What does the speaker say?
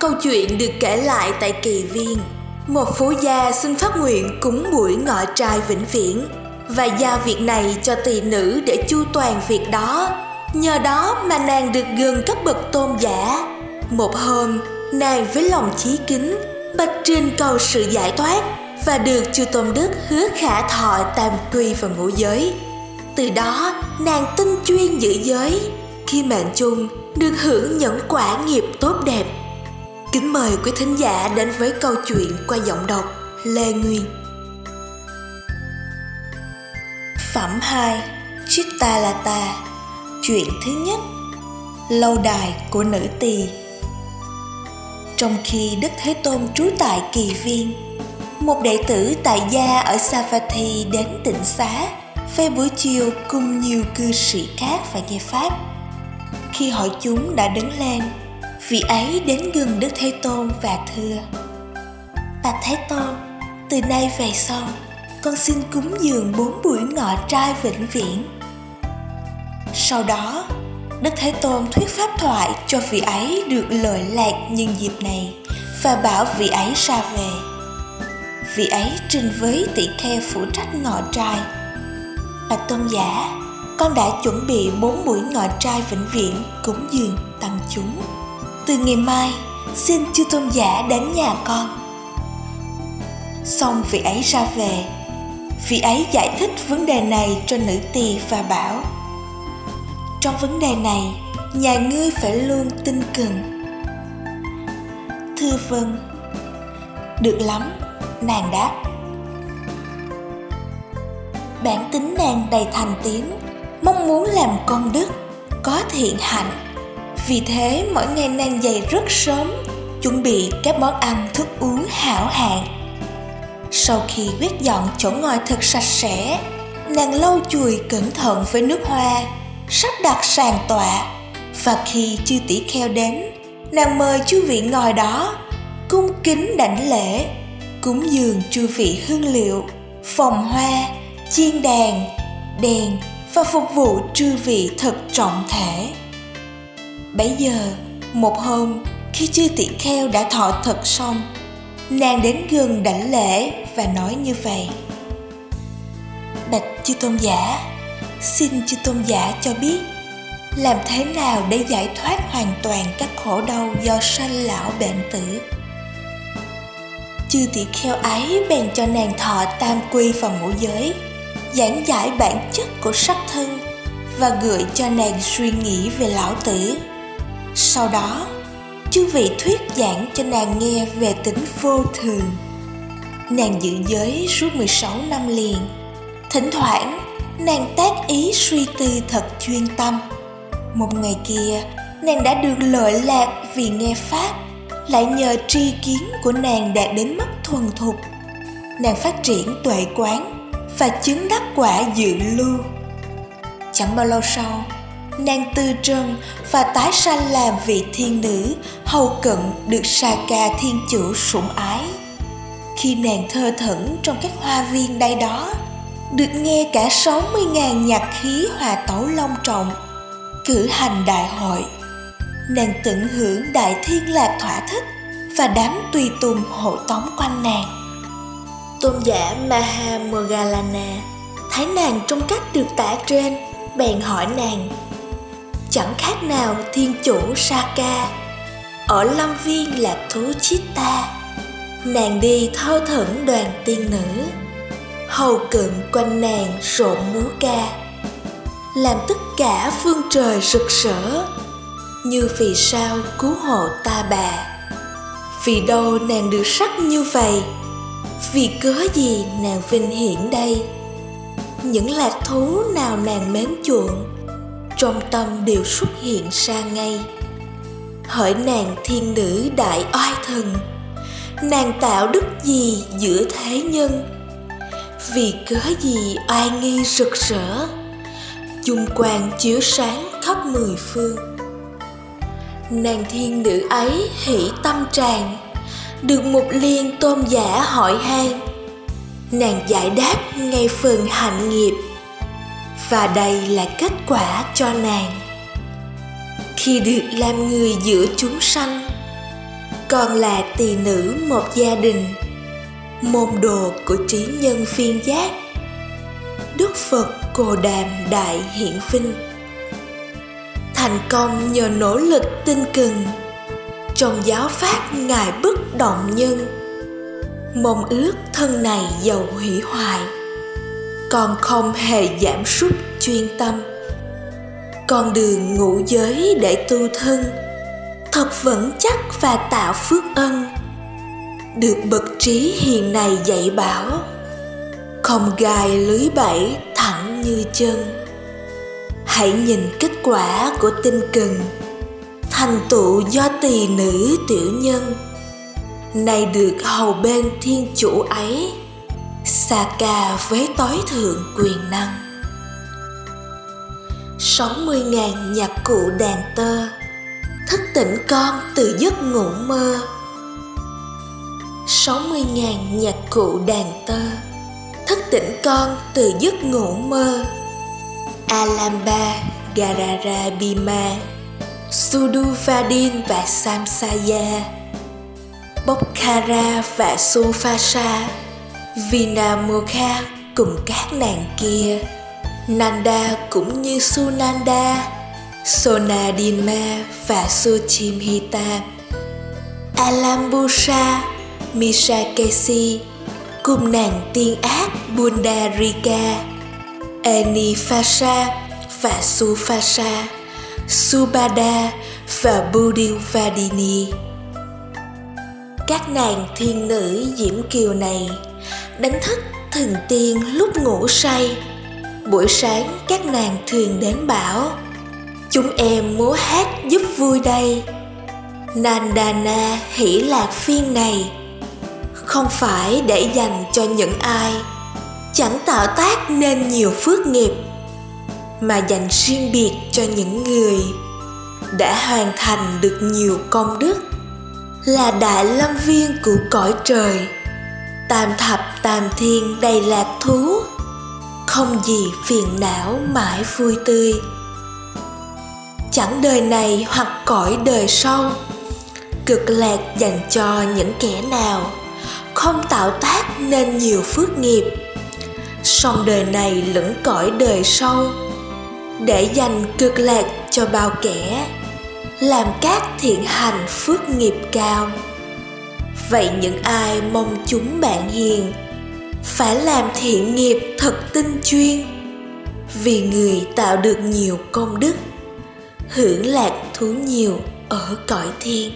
câu chuyện được kể lại tại kỳ viên. Một phú gia xin phát nguyện cúng buổi ngọ trai vĩnh viễn. Và giao việc này cho tỳ nữ để chu toàn việc đó. Nhờ đó mà nàng được gần các bậc tôn giả. Một hôm, nàng với lòng chí kính, bạch trên cầu sự giải thoát và được chư tôn đức hứa khả thọ tam quy và ngũ giới. Từ đó, nàng tinh chuyên giữ giới, khi mệnh chung, được hưởng những quả nghiệp tốt đẹp kính mời quý thính giả đến với câu chuyện qua giọng đọc lê nguyên. Phẩm 2 chitta lata chuyện thứ nhất, lâu đài của nữ tỳ. Trong khi đức thế tôn trú tại kỳ viên, một đệ tử tại gia ở Savatthi đến tỉnh xá, phê buổi chiều cùng nhiều cư sĩ khác và nghe pháp. Khi hội chúng đã đứng lên vị ấy đến gần đức thế tôn và thưa, bạch thế tôn, từ nay về sau, con xin cúng dường bốn buổi ngọ trai vĩnh viễn. Sau đó, đức thế tôn thuyết pháp thoại cho vị ấy được lợi lạc nhân dịp này và bảo vị ấy ra về. Vị ấy trình với tỷ kheo phụ trách ngọ trai, bạch tôn giả, con đã chuẩn bị bốn buổi ngọ trai vĩnh viễn cúng dường tăng chúng từ ngày mai, xin chư tôn giả đến nhà con. Xong vị ấy ra về, vị ấy giải thích vấn đề này cho nữ tỳ và bảo, trong vấn đề này, nhà ngươi phải luôn tinh cần. thưa vâng được lắm, nàng đáp. Bản tính nàng đầy thành tín, mong muốn làm con đức, có thiện hạnh vì thế, mỗi ngày nàng dậy rất sớm, chuẩn bị các món ăn, thức uống hảo hạng. Sau khi quét dọn chỗ ngồi thật sạch sẽ, nàng lau chùi cẩn thận với nước hoa, sắp đặt sàn tọa. Và khi chư tỷ kheo đến, nàng mời chư vị ngồi đó, cung kính đảnh lễ, cúng dường chư vị hương liệu phòng hoa, chiên đàn, đèn và phục vụ chư vị thật trọng thể bấy giờ, một hôm, khi chư tỷ kheo đã thọ thật xong, nàng đến gần đảnh lễ và nói như vậy. Bạch chư tôn giả, xin chư tôn giả cho biết, làm thế nào để giải thoát hoàn toàn các khổ đau do sanh lão bệnh tử? Chư tỷ kheo ấy bèn cho nàng thọ tam quy và ngũ giới, giảng giải bản chất của sắc thân và gửi cho nàng suy nghĩ về lão tử sau đó, chư vị thuyết giảng cho nàng nghe về tính vô thường. Nàng giữ giới suốt 16 năm liền. Thỉnh thoảng, nàng tác ý suy tư thật chuyên tâm. Một ngày kia, nàng đã được lợi lạc vì nghe pháp, lại nhờ tri kiến của nàng đạt đến mức thuần thục. Nàng phát triển tuệ quán và chứng đắc quả dự lưu. Chẳng bao lâu sau nàng từ trần và tái sanh làm vị thiên nữ hầu cận được sa ca thiên chủ sủng ái. Khi nàng thơ thẩn trong các hoa viên đây đó, được nghe cả 60.000 nhạc khí hòa tấu long trọng, cử hành đại hội. Nàng tận hưởng đại thiên lạc thỏa thích và đám tùy tùng hộ tống quanh nàng. Tôn giả Maha Mogalana thấy nàng trong cách được tả trên, bèn hỏi nàng chẳng khác nào thiên chủ Saka. Ở lâm viên là thú Chitta nàng đi thơ thẩn đoàn tiên nữ. Hầu cận quanh nàng rộn múa ca. Làm tất cả phương trời rực rỡ, như vì sao cứu hộ ta bà. Vì đâu nàng được sắc như vậy? Vì cớ gì nàng vinh hiển đây? Những lạc thú nào nàng mến chuộng? Trong tâm đều xuất hiện ra ngay. Hỡi nàng thiên nữ đại oai thần, nàng tạo đức gì giữa thế nhân? Vì cớ gì oai nghi rực rỡ? Dung quang chiếu sáng khắp mười phương. Nàng thiên nữ ấy hỷ tâm tràn được một liên tôn giả hỏi han. Nàng giải đáp ngay phần hạnh nghiệp và đây là kết quả cho nàng. Khi được làm người giữa chúng sanh, còn là tỳ nữ một gia đình, môn đồ của trí nhân phiên giác, đức phật cồ đàm đại hiện vinh. Thành công nhờ nỗ lực tinh cần trong giáo pháp ngài bất động nhân, mong ước thân này giàu hủy hoại con không hề giảm sút chuyên tâm. Con đường ngũ giới để tu thân, thật vững chắc và tạo phước ân. Được bậc trí hiền này dạy bảo, không gài lưới bẫy thẳng như chân. Hãy nhìn kết quả của tinh cần, thành tựu do tỳ nữ tiểu nhân. Nay được hầu bên thiên chủ ấy xa ca với tối thượng quyền năng. Sáu mươi ngàn nhạc cụ đàn tơ thức tỉnh con từ giấc ngủ mơ. Sáu mươi ngàn nhạc cụ đàn tơ thức tỉnh con từ giấc ngủ mơ. Alamba, Garara Bima, Suduvadin và Samsaya, Bokhara và Sufasa, Vinamukha cùng các nàng kia, Nanda cũng như Sunanda, Sonadinma và Suchimhita, Alambusha, Mishakesi cùng nàng tiên ác Bundarika, Anifasa và Sufasa, Subada và Budilvadini. Các nàng thiên nữ diễm kiều này đánh thức thần tiên lúc ngủ say. Buổi sáng, các nàng thuyền đến bảo, Chúng em múa hát giúp vui đây Nandana hỷ lạc phiên này, Không phải để dành cho những ai, chẳng tạo tác nên nhiều phước nghiệp, mà dành riêng biệt cho những người đã hoàn thành được nhiều công đức, là đại lâm viên của cõi trời tam thập, tam thiên, đầy lạc thú. Không gì phiền não, mãi vui tươi. Chẳng đời này hoặc cõi đời sau, cực lạc dành cho những kẻ nào không tạo tác nên nhiều phước nghiệp. Song đời này lẫn cõi đời sau, để dành cực lạc cho bao kẻ, làm các thiện hành phước nghiệp cao vậy những ai mong chúng bạn hiền, phải làm thiện nghiệp thật tinh chuyên. Vì người tạo được nhiều công đức, hưởng lạc thú nhiều ở cõi thiên.